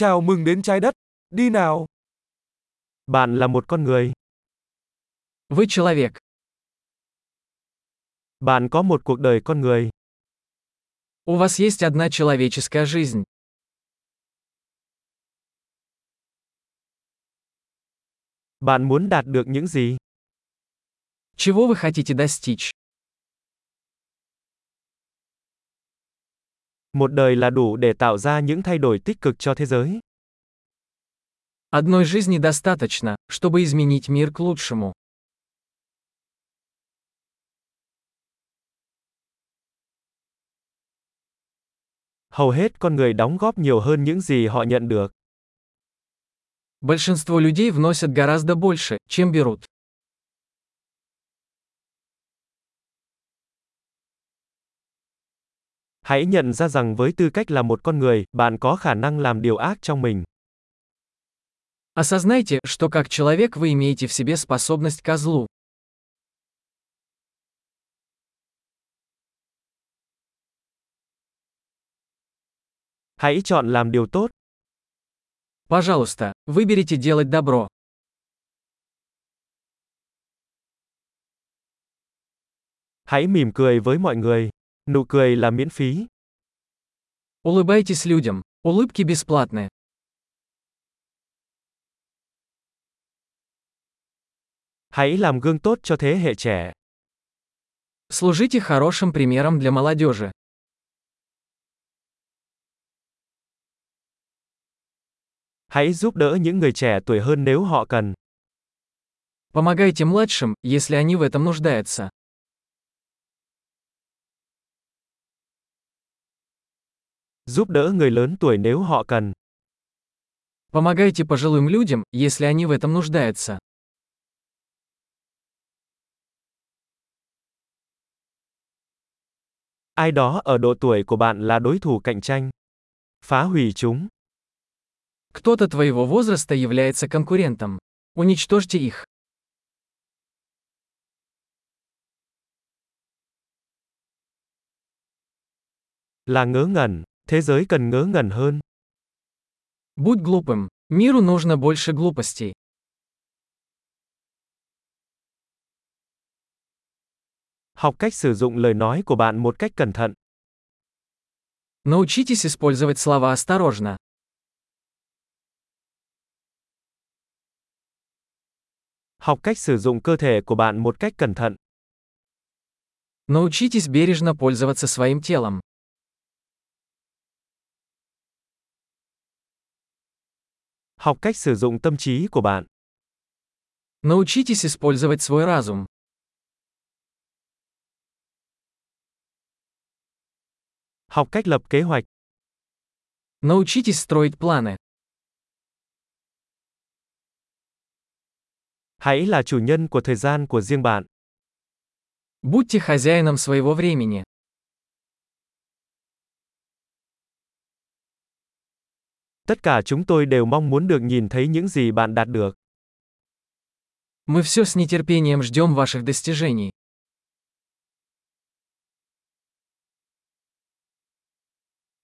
Chào mừng đến trái đất. Đi nào. Bạn là một con người. Вы человек. Bạn có một cuộc đời con người. У вас есть одна человеческая жизнь. Bạn muốn đạt được những gì? Чего вы хотите достичь? Một đời là đủ để tạo ra những thay đổi tích cực cho thế giới. Одной жизни достаточно, чтобы изменить мир к лучшему. Hầu hết con người đóng góp nhiều hơn những gì họ nhận được. Большинство людей вносят гораздо больше, чем берут. Hãy nhận ra rằng với tư cách là một con người, bạn có khả năng làm điều ác trong mình. Осознайте, что как человек вы имеете в себе способность ко злу. Hãy chọn làm điều tốt. Пожалуйста, выберите делать добро. Hãy mỉm cười với mọi người. Nụ cười là miễn phí. Улыбайтесь людям. Улыбки бесплатны. Hãy làm gương tốt cho thế hệ trẻ. Служите хорошим примером для молодежи. Hãy giúp đỡ những người trẻ tuổi hơn nếu họ cần. Помогайте младшим, если они в этом нуждаются. Giúp đỡ người lớn tuổi nếu họ cần. Помогайте пожилым людям, если они в этом нуждаются. Ai đó ở độ tuổi của bạn là đối thủ cạnh tranh. Phá hủy chúng. Кто-то твоего возраста является конкурентом. Уничтожьте их. Là ngớ ngẩn, thế giới cần ngớ ngẩn hơn. Будь глупым. Миру нужно больше глупостей. Học cách sử dụng lời nói của bạn một cách cẩn thận. Научитесь использовать слова осторожно. Học cách sử dụng cơ thể của bạn một cách cẩn thận. Научитесь бережно пользоваться своим телом. Học cách sử dụng tâm trí của bạn. Научитесь использовать свой разум. Học cách lập kế hoạch. Научитесь строить планы. Hãy là chủ nhân của thời gian của riêng bạn. Будьте хозяином своего времени. Tất cả chúng tôi đều mong muốn được nhìn thấy những gì bạn đạt được. Мы все с нетерпением ждем ваших достижений.